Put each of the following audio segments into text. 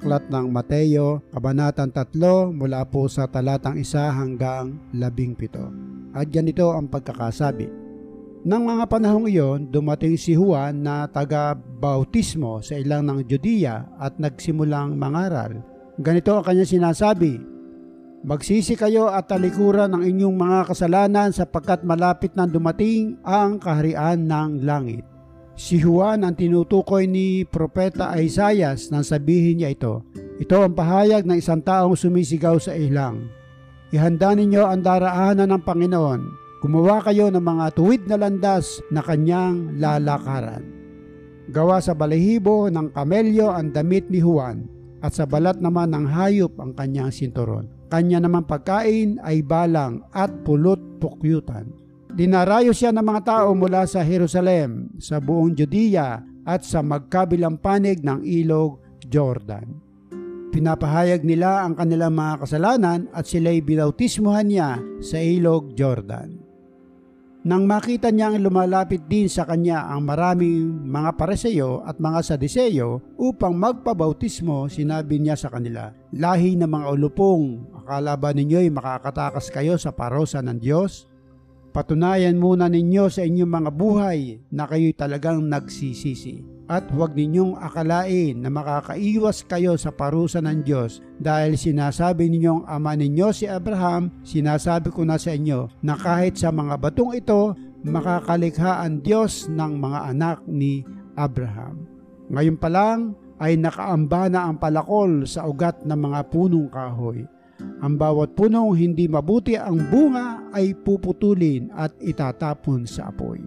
aklat ng Mateo, Kabanatang 3, mula po sa talatang 1 hanggang 17. At ganito ang pagkakasabi. Nang mga panahong iyon, dumating si Juan na taga-bautismo sa ilang ng Judea at nagsimulang mangaral. Ganito ang kanya sinasabi, Magsisi kayo at talikuran ng inyong mga kasalanan sapagkat malapit na dumating ang kaharian ng langit. Si Juan ang tinutukoy ni Propeta Isaias nang sabihin niya ito. Ito ang pahayag ng isang taong sumisigaw sa ilang. Ihanda ninyo ang daraanan ng Panginoon. Gumawa kayo ng mga tuwid na landas na kanyang lalakaran. Gawa sa balahibo ng kamelyo ang damit ni Juan at sa balat naman ng hayop ang kanyang sinturon. Kanya naman pagkain ay balang at pulot pukyutan. Dinarayo siya ng mga tao mula sa Jerusalem, sa buong Judea at sa magkabilang panig ng ilog Jordan. Pinapahayag nila ang kanilang mga kasalanan at sila'y binautismuhan niya sa ilog Jordan. Nang makita niyang lumalapit din sa kanya ang maraming mga pareseyo at mga sadiseyo upang magpabautismo, sinabi niya sa kanila, Lahi ng mga ulupong, akala ba ninyo'y makakatakas kayo sa parosa ng Diyos? Patunayan muna ninyo sa inyong mga buhay na kayo'y talagang nagsisisi. At huwag ninyong akalain na makakaiwas kayo sa parusa ng Diyos dahil sinasabi ninyong ama ninyo si Abraham, sinasabi ko na sa inyo na kahit sa mga batong ito, makakalikha ang Diyos ng mga anak ni Abraham. Ngayon pa lang ay nakaamba na ang palakol sa ugat ng mga punong kahoy. Ang bawat punong hindi mabuti ang bunga ay puputulin at itatapon sa apoy.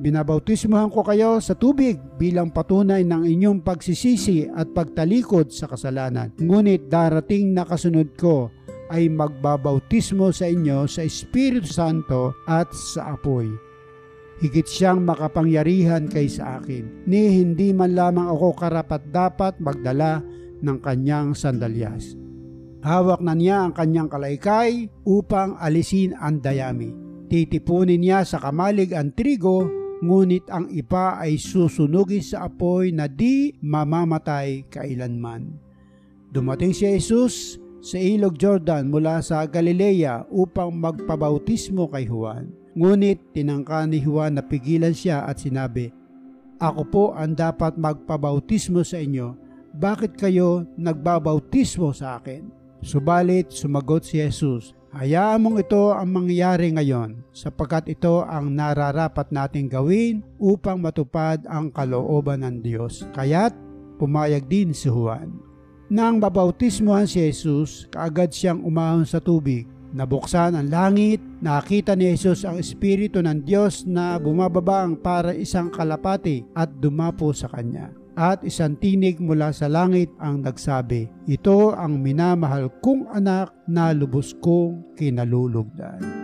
Binabautismohan ko kayo sa tubig bilang patunay ng inyong pagsisisi at pagtalikod sa kasalanan. Ngunit darating na kasunod ko ay magbabautismo sa inyo sa Espiritu Santo at sa apoy. Higit siyang makapangyarihan kaysa akin, ni hindi man lamang ako karapat dapat magdala ng kanyang sandalyas. Hawak na niya ang kanyang kalaykay upang alisin ang dayami. Titipunin niya sa kamalig ang trigo ngunit ang iba ay susunugin sa apoy na di mamamatay kailanman. Dumating si Jesus sa ilog Jordan mula sa Galilea upang magpabautismo kay Juan. Ngunit tinangka ni Juan na pigilan siya at sinabi, Ako po ang dapat magpabautismo sa inyo, bakit kayo nagbabautismo sa akin? Subalit sumagot si Jesus, Hayaan mong ito ang mangyari ngayon sapagkat ito ang nararapat nating gawin upang matupad ang kalooban ng Diyos. Kaya't pumayag din si Juan. Nang babautismohan si Jesus, kaagad siyang umahon sa tubig. Nabuksan ang langit, nakita ni Jesus ang Espiritu ng Diyos na bumababang para isang kalapati at dumapo sa kanya at isang tinig mula sa langit ang nagsabi, Ito ang minamahal kong anak na lubos kong kinalulugdan.